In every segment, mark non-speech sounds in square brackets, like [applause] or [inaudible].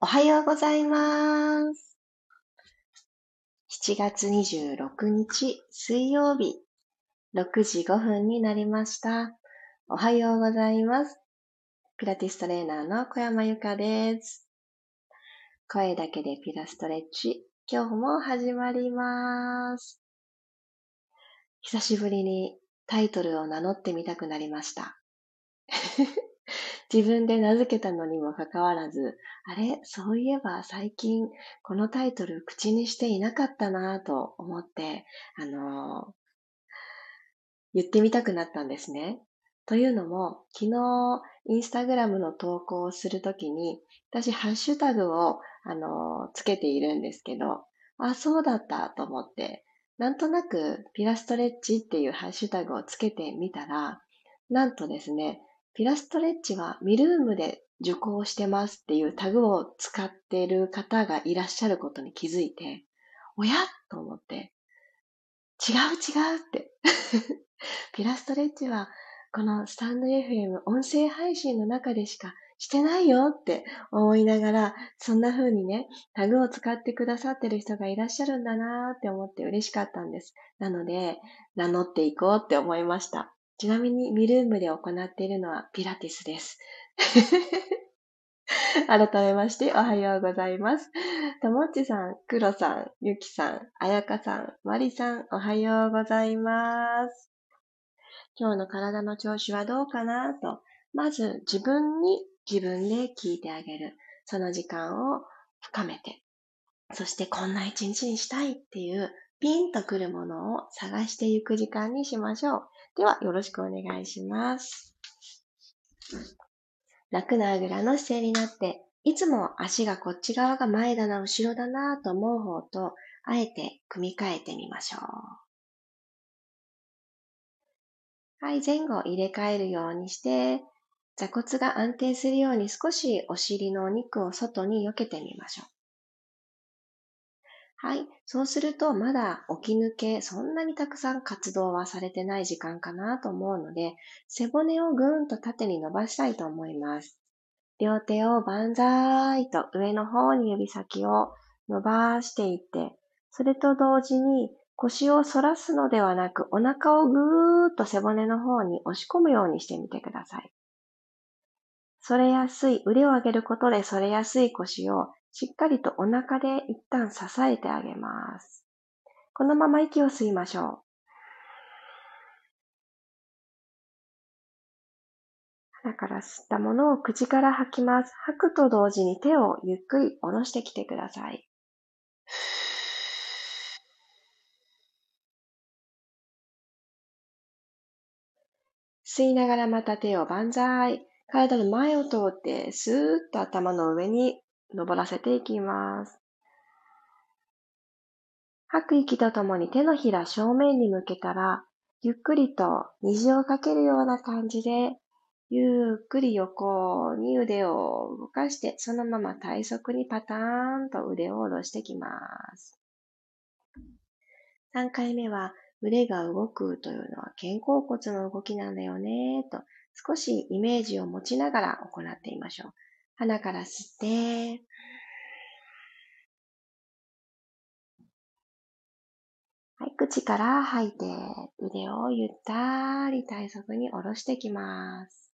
おはようございます。7月26日水曜日6時5分になりました。おはようございます。ピラティストレーナーの小山由かです。声だけでピラストレッチ、今日も始まります。久しぶりにタイトルを名乗ってみたくなりました。自分で名付けたのにもかかわらず、あれ？そういえば最近このタイトル口にしていなかったなぁと思って、あの、言ってみたくなったんですね。というのも、昨日、インスタグラムの投稿をするときに、私、ハッシュタグを、あの、つけているんですけど、あ、そうだったと思って、なんとなく、ピラストレッチっていうハッシュタグをつけてみたら、なんとですね、ピラストレッチはミルームで受講してますっていうタグを使っている方がいらっしゃることに気づいて、おやと思って、違う違うって。[laughs] ピラストレッチはこのスタンド FM 音声配信の中でしかしてないよって思いながら、そんな風にね、タグを使ってくださってる人がいらっしゃるんだなーって思って嬉しかったんです。なので、名乗っていこうって思いました。ちなみに、ミルームで行っているのはピラティスです。[laughs] 改めましておはようございます。ともっちさん、くろさん、ゆきさん、あやかさん、まりさん、おはようございます。今日の体の調子はどうかなと、まず自分に自分で聞いてあげる。その時間を深めて、そしてこんな一日にしたいっていうピンとくるものを探していく時間にしましょう。では、よろしくお願いします。楽なあぐらの姿勢になって、いつも足がこっち側が前だな、後ろだなと思う方と、あえて組み替えてみましょう。はい、前後入れ替えるようにして、座骨が安定するように少しお尻のお肉を外に避けてみましょう。はい。そうすると、まだ起き抜け、そんなにたくさん活動はされてない時間かなと思うので、背骨をぐーんと縦に伸ばしたいと思います。両手を万歳と上の方に指先を伸ばしていって、それと同時に腰を反らすのではなく、お腹をぐーっと背骨の方に押し込むようにしてみてください。反れやすい、腕を上げることで反れやすい腰をしっかりとお腹で一旦支えてあげます。このまま息を吸いましょう。鼻から吸ったものを口から吐きます。吐くと同時に手をゆっくり下ろしてきてください。吸いながらまた手を万歳。体の前を通ってスーッと頭の上に登らせていきます。吐く息とともに手のひら正面に向けたら、ゆっくりと虹をかけるような感じで、ゆっくり横に腕を動かして、そのまま体側にパターンと腕を下ろしてきます。3回目は腕が動くというのは肩甲骨の動きなんだよねと少しイメージを持ちながら行ってみましょう。鼻から吸って、はい、口から吐いて、腕をゆったり体側に下ろしていきます。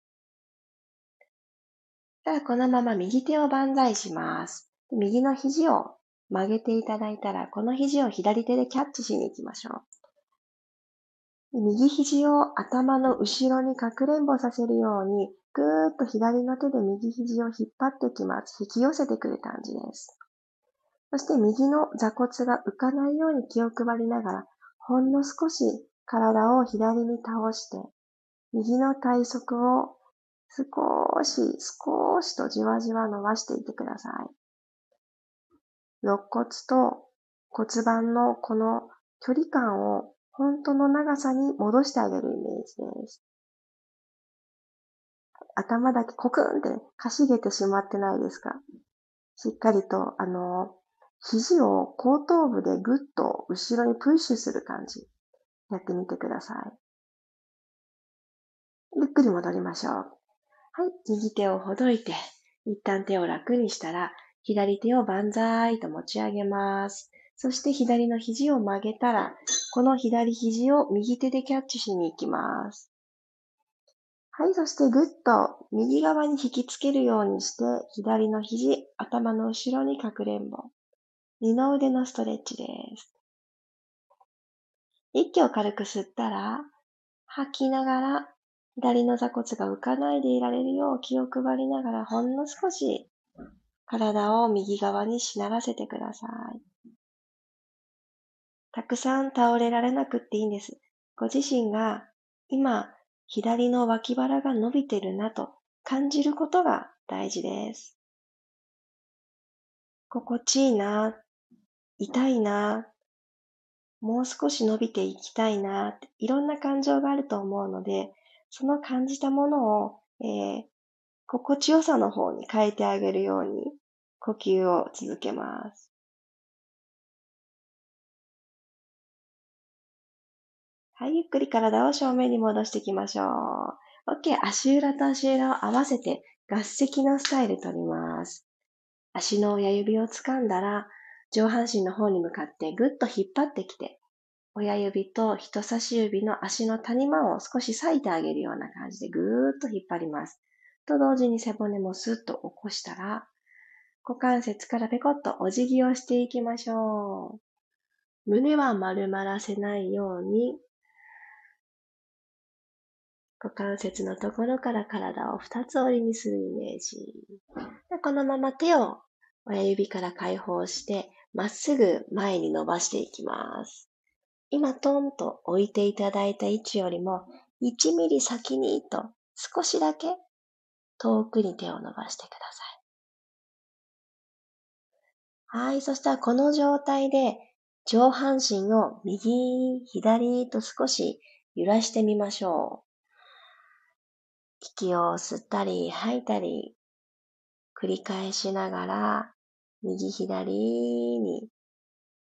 ただこのまま右手を万歳します。右の肘を曲げていただいたら、この肘を左手でキャッチしに行きましょう。右肘を頭の後ろにかくれんぼさせるように、ぐーっと左の手で右肘を引っ張ってきます。引き寄せてくる感じです。そして右の座骨が浮かないように気を配りながら、ほんの少し体を左に倒して、右の体側を少し少しとじわじわ伸ばしていってください。肋骨と骨盤のこの距離感を本当の長さに戻してあげるイメージです。頭だけコクンってかしげてしまってないですか？しっかりと、あの、肘を後頭部でぐっと後ろにプッシュする感じ。やってみてください。ゆっくり戻りましょう。はい。右手をほどいて、一旦手を楽にしたら、左手を万歳と持ち上げます。そして左の肘を曲げたら、この左肘を右手でキャッチしに行きます。はい、そしてぐっと右側に引きつけるようにして、左の肘、頭の後ろにかくれんぼ。二の腕のストレッチです。息を軽く吸ったら、吐きながら、左の座骨が浮かないでいられるよう気を配りながら、ほんの少し体を右側にしならせてください。たくさん倒れられなくっていいんです。ご自身が今左の脇腹が伸びてるなと感じることが大事です。心地いいな、痛いな、もう少し伸びていきたいな、いろんな感情があると思うので、その感じたものを、えー、心地よさの方に変えてあげるように呼吸を続けます。はい、ゆっくり体を正面に戻していきましょう。OK、足裏と足裏を合わせて合席のスタイル取ります。足の親指を掴んだら、上半身の方に向かってぐっと引っ張ってきて、親指と人差し指の足の谷間を少し裂いてあげるような感じでぐーっと引っ張ります。と同時に背骨もスッと起こしたら、股関節からペコッとお辞儀をしていきましょう。胸は丸まらせないように、股関節のところから体を二つ折りにするイメージ。でこのまま手を親指から解放して、まっすぐ前に伸ばしていきます。今トンと置いていただいた位置よりも1ミリ先にと少しだけ遠くに手を伸ばしてください。はい。そしたらこの状態で上半身を右、左と少し揺らしてみましょう。息を吸ったり吐いたり、繰り返しながら、右左に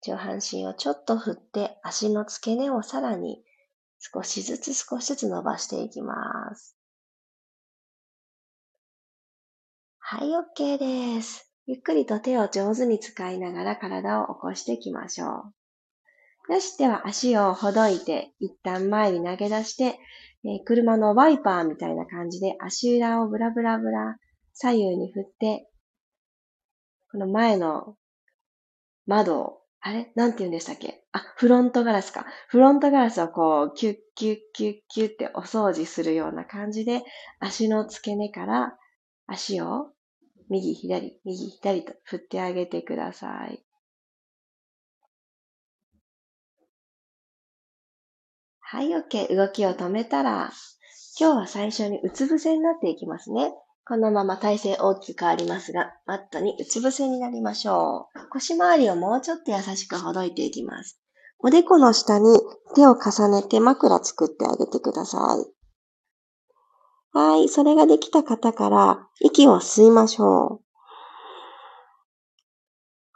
上半身をちょっと振って足の付け根をさらに少しずつ少しずつ伸ばしていきます。はい、OK です。ゆっくりと手を上手に使いながら体を起こしていきましょう。よし、では足をほどいて一旦前に投げ出してえー、車のワイパーみたいな感じで足裏をブラブラブラ左右に振って、この前の窓を、あれ？なんて言うんでしたっけ？あ、フロントガラスか。フロントガラスをこう、キュッキュッキュッキュッってお掃除するような感じで、足の付け根から足を右左、右左と振ってあげてください。はい、OK。動きを止めたら、今日は最初にうつ伏せになっていきますね。このまま体勢大きく変わりますが、マットにうつ伏せになりましょう。腰回りをもうちょっと優しくほどいていきます。おでこの下に手を重ねて枕作ってあげてください。はい、それができた方から息を吸いましょう。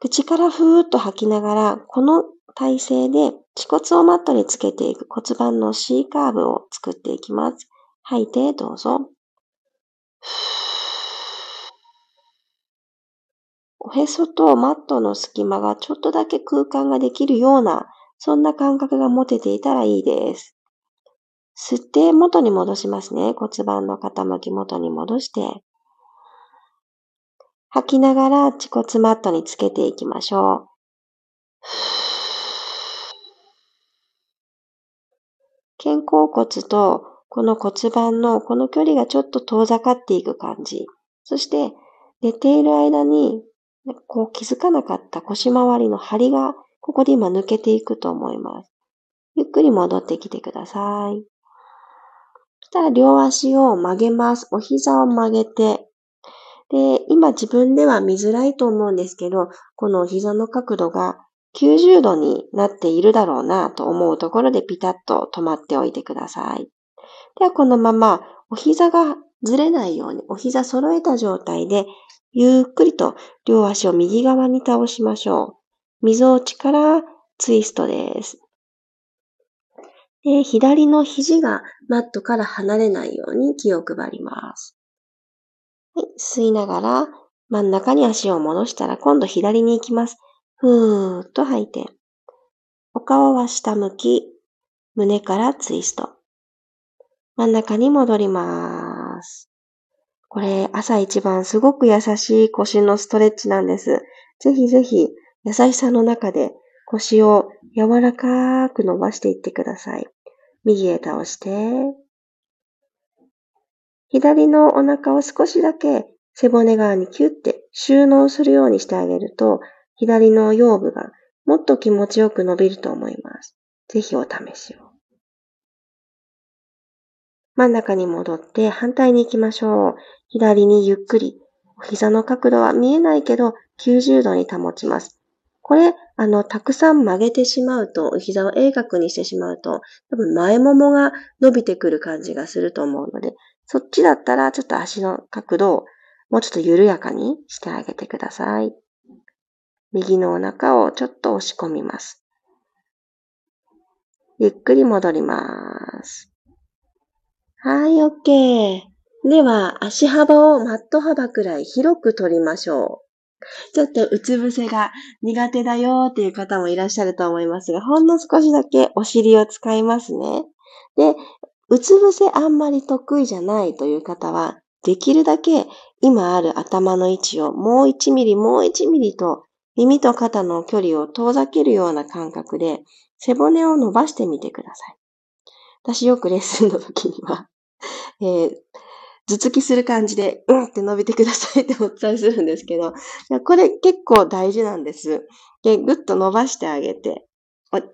口からふーっと吐きながら、この体勢で恥骨をマットにつけていく骨盤の C カーブを作っていきます。吐いてどうぞ。おへそとマットの隙間がちょっとだけ空間ができるような、そんな感覚が持てていたらいいです。吸って元に戻しますね。骨盤の傾き元に戻して。吐きながら恥骨マットにつけていきましょう。肩甲骨とこの骨盤のこの距離がちょっと遠ざかっていく感じ。そして寝ている間にこう気づかなかった腰回りの張りがここで今抜けていくと思います。ゆっくり戻ってきてください。そしたら両足を曲げます。お膝を曲げて。で、今自分では見づらいと思うんですけど、このお膝の角度が90度になっているだろうなと思うところでピタッと止まっておいてください。ではこのままお膝がずれないようにお膝揃えた状態でゆっくりと両足を右側に倒しましょう。溝落ちからツイストです。で左の肘がマットから離れないように気を配ります。はい、吸いながら真ん中に足を戻したら今度左に行きます。ふーっと吐いて。お顔は下向き、胸からツイスト。真ん中に戻ります。これ、朝一番すごく優しい腰のストレッチなんです。ぜひぜひ、優しさの中で腰を柔らかく伸ばしていってください。右へ倒して、左のお腹を少しだけ背骨側にキュッて収納するようにしてあげると、左の腰部がもっと気持ちよく伸びると思います。ぜひお試しを。真ん中に戻って反対に行きましょう。左にゆっくり。お膝の角度は見えないけど90度に保ちます。これ、あの、たくさん曲げてしまうと、お膝を鋭角にしてしまうと、多分前ももが伸びてくる感じがすると思うので、そっちだったらちょっと足の角度をもうちょっと緩やかにしてあげてください。右のお腹をちょっと押し込みます。ゆっくり戻ります。はい、OK。では、足幅をマット幅くらい広く取りましょう。ちょっとうつ伏せが苦手だよっていう方もいらっしゃると思いますが、ほんの少しだけお尻を使いますね。で、うつ伏せあんまり得意じゃないという方は、できるだけ今ある頭の位置をもう1ミリもう1ミリと耳と肩の距離を遠ざけるような感覚で背骨を伸ばしてみてください。私よくレッスンの時には [laughs] えー、頭突きする感じで、うんって伸びてくださいってお伝えするんですけど、これ結構大事なんです。で、ぐっと伸ばしてあげて、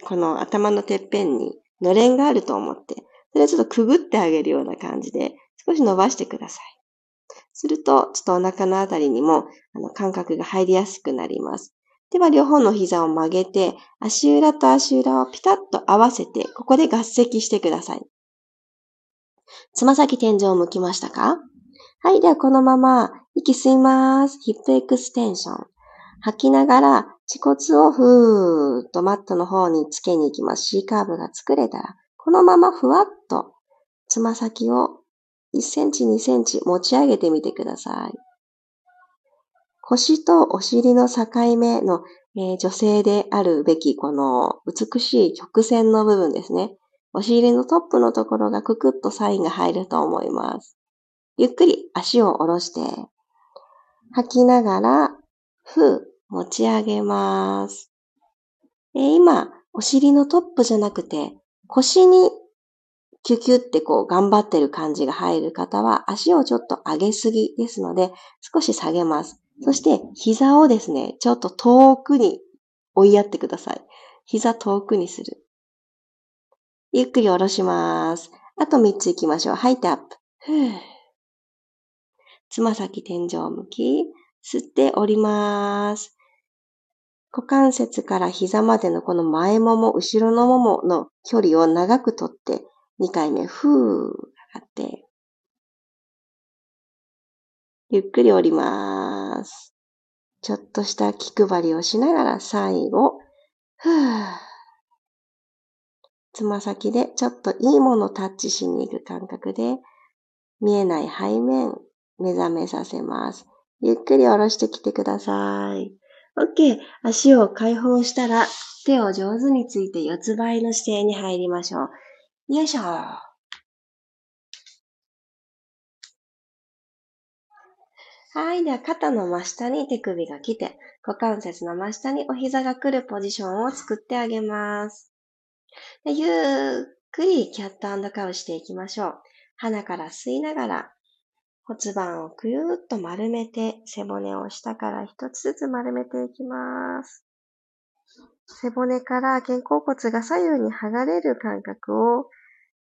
この頭のてっぺんにのれんがあると思って、それをちょっとくぐってあげるような感じで、少し伸ばしてください。すると、ちょっとお腹のあたりにも、あの、感覚が入りやすくなります。では、両方の膝を曲げて、足裏と足裏をピタッと合わせて、ここで合席してください。つま先天井を向きましたか？はい。では、このまま、息吸います。ヒップエクステンション。吐きながら、恥骨をふーっとマットの方につけに行きます。C カーブが作れたら、このままふわっと、つま先を1センチ、2センチ持ち上げてみてください。腰とお尻の境目の、えー、女性であるべきこの美しい曲線の部分ですね。お尻のトップのところがくくっとサインが入ると思います。ゆっくり足を下ろして、吐きながら、ふう、持ち上げます。え今、お尻のトップじゃなくて、腰にキュキュってこう頑張ってる感じが入る方は足をちょっと上げすぎですので少し下げます。そして膝をですね、ちょっと遠くに追いやってください。膝遠くにする。ゆっくり下ろします。あと3つ行きましょう。吐いてアップ。つま先天井向き。吸って降ります。股関節から膝までのこの前もも、後ろのももの距離を長くとって、2回目、ふー、上がって、ゆっくり降ります。ちょっとした気配りをしながら最後、ふー。つま先でちょっといいものをタッチしに行く感覚で、見えない背面、目覚めさせます。ゆっくり下ろしてきてください。OK。足を解放したら、手を上手について四つ倍の姿勢に入りましょう。よいしょ。はい。では、肩の真下に手首が来て、股関節の真下にお膝が来るポジションを作ってあげます。でゆっくりキャットカウしていきましょう。鼻から吸いながら骨盤をくゆーっと丸めて背骨を下から一つずつ丸めていきます。背骨から肩甲骨が左右に剥がれる感覚を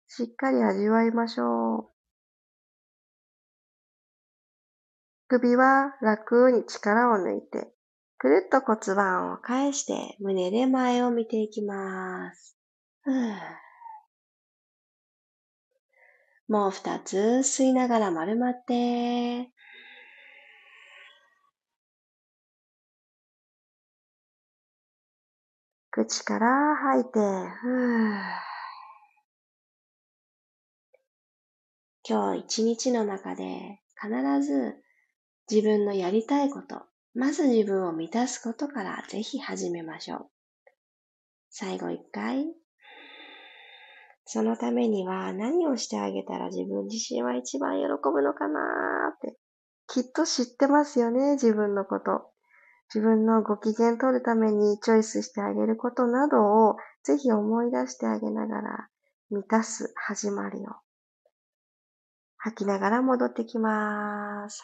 しっかり味わいましょう。首は楽に力を抜いて、くるっと骨盤を返して胸で前を見ていきます。もう二つ吸いながら丸まって、口から吐いて、今日一日の中で必ず自分のやりたいこと、まず自分を満たすことからぜひ始めましょう。最後一回。そのためには何をしてあげたら自分自身は一番喜ぶのかなーって。きっと知ってますよね、自分のこと。自分のご機嫌取るためにチョイスしてあげることなどをぜひ思い出してあげながら満たす始まりを吐きながら戻ってきます。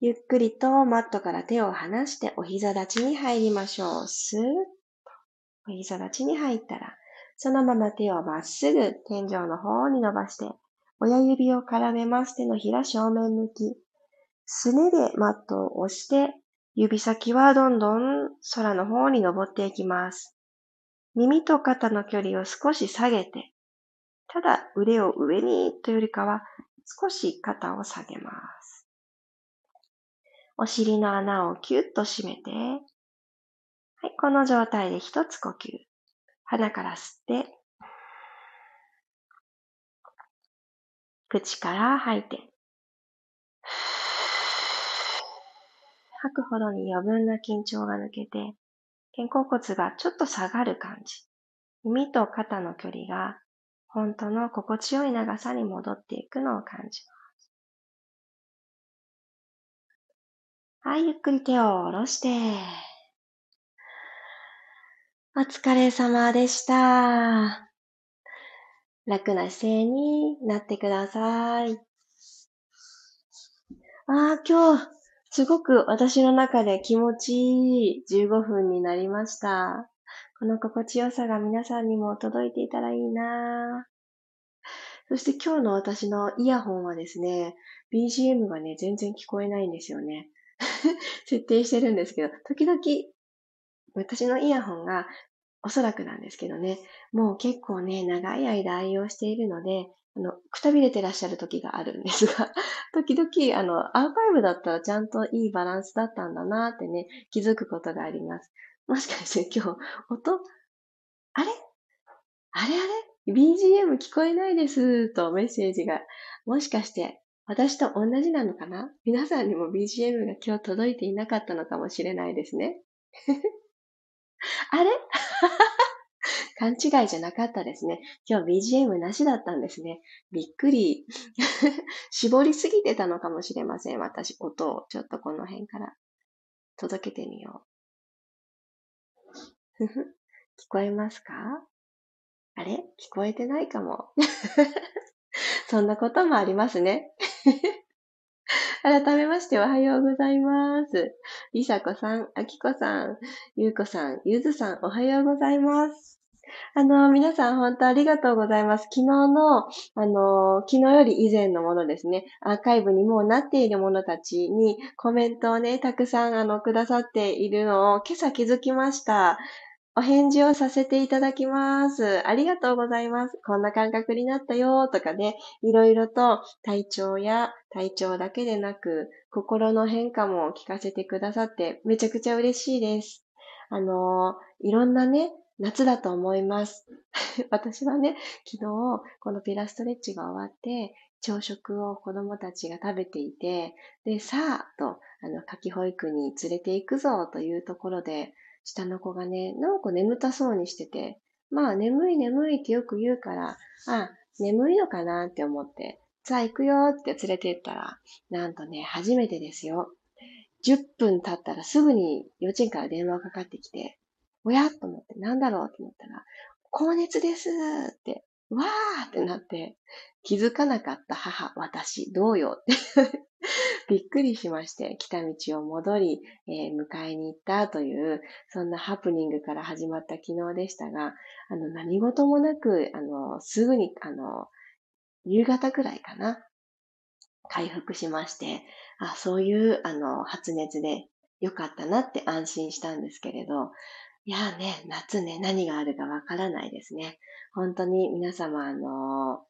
ゆっくりとマットから手を離してお膝立ちに入りましょう。スーッとお膝立ちに入ったら、そのまま手をまっすぐ天井の方に伸ばして、親指を絡めます。手のひら正面向き。すねでマットを押して、指先はどんどん空の方に登っていきます。耳と肩の距離を少し下げて、ただ腕を上にというよりかは少し肩を下げます。お尻の穴をキュッと締めて、はい、この状態で一つ呼吸。鼻から吸って、口から吐いて、吐くほどに余分な緊張が抜けて、肩甲骨がちょっと下がる感じ。耳と肩の距離が本当の心地よい長さに戻っていくのを感じます。はい、ゆっくり手を下ろして。お疲れ様でした。楽な姿勢になってください。ああ、今日、すごく私の中で気持ちいい15分になりました。この心地よさが皆さんにも届いていたらいいなそして今日の私のイヤホンはですね、BGM がね、全然聞こえないんですよね。[laughs] 設定してるんですけど、時々、私のイヤホンがおそらくなんですけどね、もう結構ね、長い間愛用しているので、あの、くたびれてらっしゃる時があるんですが、[laughs] 時々、あの、アーカイブだったらちゃんといいバランスだったんだなってね、気づくことがあります。もしかして今日、音、あれ？あれあれ ?BGM 聞こえないですとメッセージが、もしかして私と同じなのかな？皆さんにも BGM が今日届いていなかったのかもしれないですね。[laughs] あれ？[laughs] 勘違いじゃなかったですね。今日 BGM なしだったんですね。びっくり。[laughs] 絞りすぎてたのかもしれません。私、音をちょっとこの辺から届けてみよう。[laughs] 聞こえますか？あれ？聞こえてないかも。[laughs] そんなこともありますね。[laughs] 改めましておはようございます。りさこさん、あきこさん、ゆうこさん、ゆずさん、おはようございます。あの、皆さん本当ありがとうございます。昨日の、あの、昨日より以前のものですね、アーカイブにもうなっているものたちにコメントをね、たくさんあの、くださっているのを今朝気づきました。お返事をさせていただきます。ありがとうございます。こんな感覚になったよとかね、いろいろと体調や体調だけでなく、心の変化も聞かせてくださってめちゃくちゃ嬉しいです。あのいろんなね、夏だと思います。[laughs] 私はね、昨日、このピラストレッチが終わって、朝食を子供たちが食べていて、で、さあ、と、あの、夏季保育に連れて行くぞというところで、下の子がね、なんか眠たそうにしてて、まあ眠い眠いってよく言うから、あ、眠いのかなって思って、さあ行くよって連れて行ったら、なんとね、初めてですよ。10分経ったらすぐに幼稚園から電話がかかってきて、おやと思って、なんだろうと思ったら、高熱ですって、わーってなって、気づかなかった母、私、どうよ？ってびっくりしまして、来た道を戻り、えー、迎えに行ったという、そんなハプニングから始まった昨日でしたが、あの、何事もなく、あの、すぐに、あの、夕方くらいかな、回復しまして、あ、そういう、あの、発熱でよかったなって安心したんですけれど、いやーね、夏ね、何があるかわからないですね。本当に皆様、あの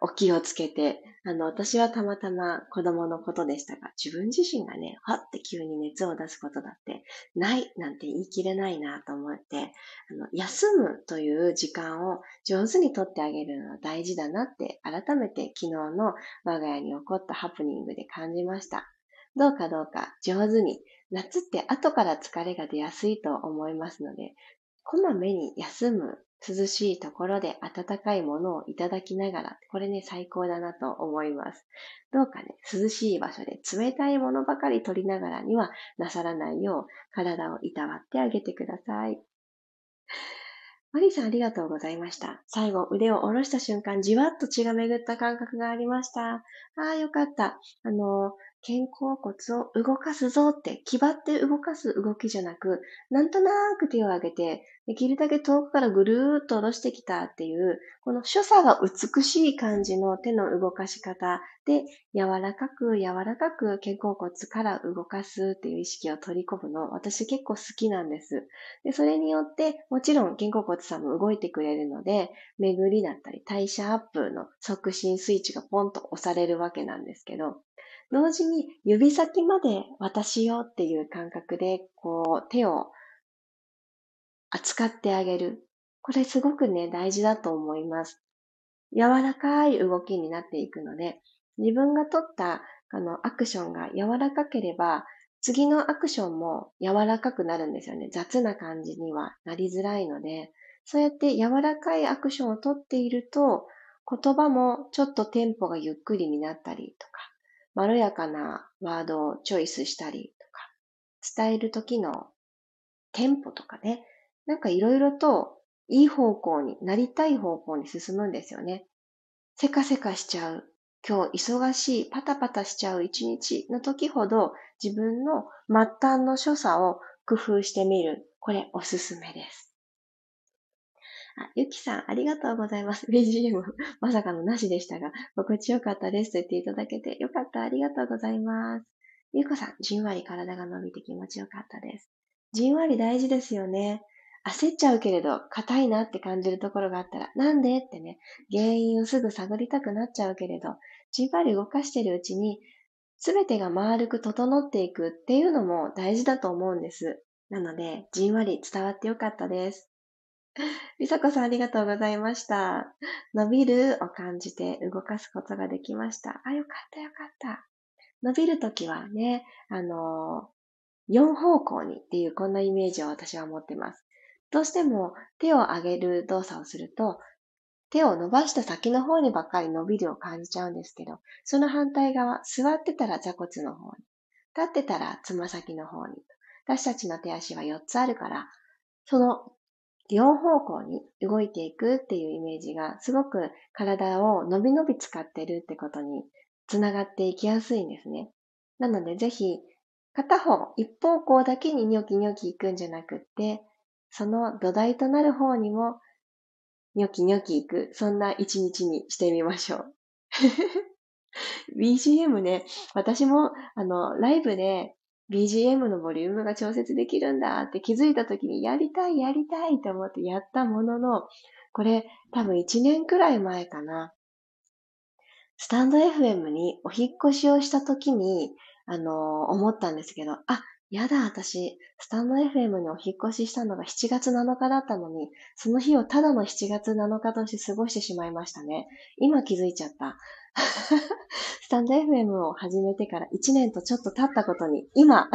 お気をつけて、あの、私はたまたま子供のことでしたが、自分自身がね、はって急に熱を出すことだってないなんて言い切れないなと思って、あの、休むという時間を上手にとってあげるのは大事だなって改めて昨日の我が家に起こったハプニングで感じました。どうかどうか上手に、夏って後から疲れが出やすいと思いますので、こまめに休む涼しいところで温かいものをいただきながら、これね、最高だなと思います。どうかね、涼しい場所で冷たいものばかり取りながらにはなさらないよう、体をいたわってあげてください。マリーさんありがとうございました。最後、腕を下ろした瞬間、じわっと血が巡った感覚がありました。ああ、よかった。あの、肩甲骨を動かすぞって気張って動かす動きじゃなく、なんとなく手を上げて、できるだけ遠くからぐるーっと下ろしてきたっていう、この所作が美しい感じの手の動かし方で、柔らかく柔らかく肩甲骨から動かすっていう意識を取り込むの、私結構好きなんです。で、それによって、もちろん肩甲骨さんも動いてくれるので、巡りだったり代謝アップの促進スイッチがポンと押されるわけなんですけど、同時に指先まで私よっていう感覚で、こう、手を扱ってあげる。これすごくね、大事だと思います。柔らかい動きになっていくので、自分が取ったあのアクションが柔らかければ、次のアクションも柔らかくなるんですよね。雑な感じにはなりづらいので、そうやって柔らかいアクションを取っていると、言葉もちょっとテンポがゆっくりになったりとか、まろやかなワードをチョイスしたりとか、伝える時のテンポとかね、なんかいろいろといい方向になりたい方向に進むんですよね。せかせかしちゃう。今日忙しい、パタパタしちゃう一日の時ほど自分の末端の所作を工夫してみる。これおすすめです。あ、ゆきさん、ありがとうございます。[laughs] BGM、まさかのなしでしたが、心地よかったですと言っていただけてよかった。ありがとうございます。ゆうこさん、じんわり体が伸びて気持ちよかったです。じんわり大事ですよね。焦っちゃうけれど、硬いなって感じるところがあったら、なんでってね、原因をすぐ探りたくなっちゃうけれど、じんわり動かしてるうちに、すべてが丸く整っていくっていうのも大事だと思うんです。なので、じんわり伝わってよかったです。りさこさんありがとうございました。伸びるを感じて動かすことができました。あ、よかったよかった。伸びるときはね、あの4方向にっていうこんなイメージを私は持ってます。どうしても手を上げる動作をすると、手を伸ばした先の方にばっかり伸びるを感じちゃうんですけど、その反対側、座ってたら座骨の方に、立ってたらつま先の方に。私たちの手足は4つあるから、その4方向に動いていくっていうイメージがすごく体を伸び伸び使ってるってことにつながっていきやすいんですね。なのでぜひ片方、一方向だけにニョキニョキ行くんじゃなくって、その土台となる方にもニョキニョキ行く、そんな一日にしてみましょう。[laughs] BGM ね、私もあの、ライブで BGM のボリュームが調節できるんだって気づいた時にやりたいやりたいと思ってやったものの、これ多分1年くらい前かな。スタンド FM にお引越しをした時に、あのー、思ったんですけど、あ、やだ、私、スタンド FM にお引越ししたのが7月7日だったのに、その日をただの7月7日として過ごしてしまいましたね。今気づいちゃった。[laughs] スタンド FM を始めてから1年とちょっと経ったことに今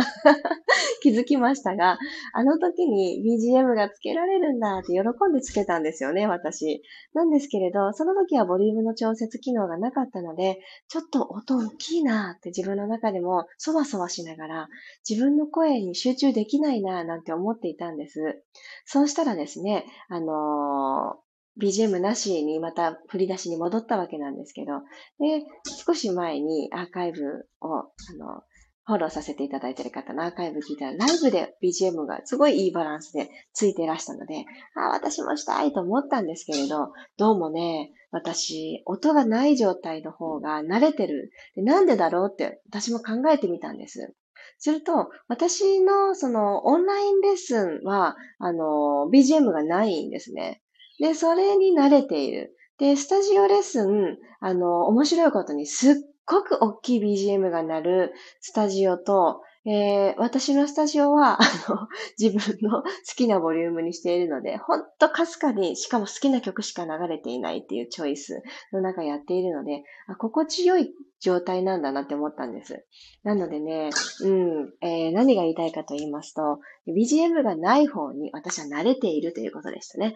[laughs] 気づきましたが、あの時に BGM がつけられるんだって喜んでつけたんですよね、私。なんですけれど、その時はボリュームの調節機能がなかったので、ちょっと音大きいなって自分の中でもそわそわしながら、自分の声に集中できないななんて思っていたんです。そうしたらですね、あのー BGM なしにまた振り出しに戻ったわけなんですけど、で、少し前にアーカイブを、あの、フォローさせていただいている方のアーカイブ聞いたら、ライブで BGM がすごいいいバランスでついていらしたので、あ、私もしたいと思ったんですけれど、どうもね、私、音がない状態の方が慣れてる。なんでだろうって私も考えてみたんです。すると、私のそのオンラインレッスンは、あの、BGM がないんですね。で、それに慣れている。で、スタジオレッスン、あの、面白いことにすっごく大きい BGM が鳴るスタジオと、えー、私のスタジオは、あの、[laughs] 自分の好きなボリュームにしているので、ほんとかすかに、しかも好きな曲しか流れていないっていうチョイスの中やっているので、あ心地よい状態なんだなって思ったんです。なのでね、うん、えー、何が言いたいかと言いますと、BGM がない方に私は慣れているということでしたね。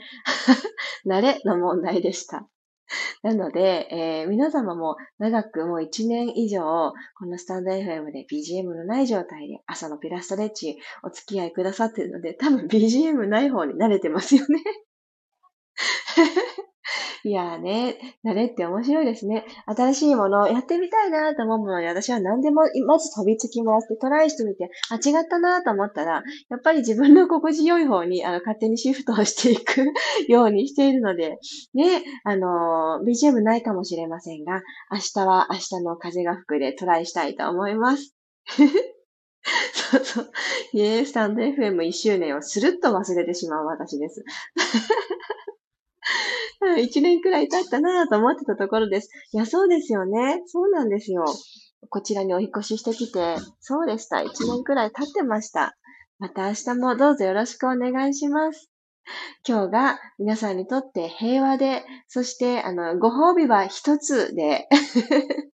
[laughs] 慣れの問題でした。[laughs] なので、えー、皆様も長くもう1年以上、このスタンド FM で BGM のない状態で朝のピラストレッチお付き合いくださっているので、多分 BGM ない方に慣れてますよね。いやーね、慣れって面白いですね。新しいものをやってみたいなと思うものに私は何でもまず飛びつきますでトライしてみて、あ、違ったなと思ったら、やっぱり自分の心地よい方にあの勝手にシフトをしていく [laughs] ようにしているので、ね、あのー、BGM ないかもしれませんが、明日は明日の風が吹くでトライしたいと思います。[laughs] そうそう。イエースタンド FM1 周年をスルッと忘れてしまう私です。一年くらい経ったなと思ってたところです。いや、そうですよね。そうなんですよ。こちらにお引越ししてきて、そうでした。一年くらい経ってました。また明日もどうぞよろしくお願いします。今日が皆さんにとって平和で、そしてあの、ご褒美は一つで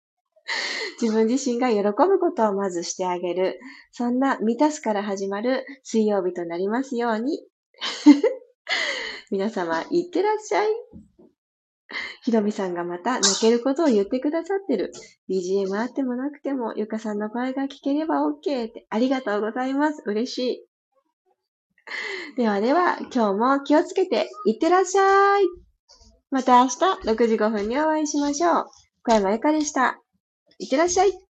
[laughs] 自分自身が喜ぶことをまずしてあげる。そんな満たすから始まる水曜日となりますように。皆様、いってらっしゃい。ひろみさんがまた泣けることを言ってくださってる。BGM あってもなくても、ゆかさんの声が聞ければ OK って。ありがとうございます。嬉しい。ではでは、今日も気をつけて、いってらっしゃい。また明日6時5分にお会いしましょう。小山ゆかでした。いってらっしゃい。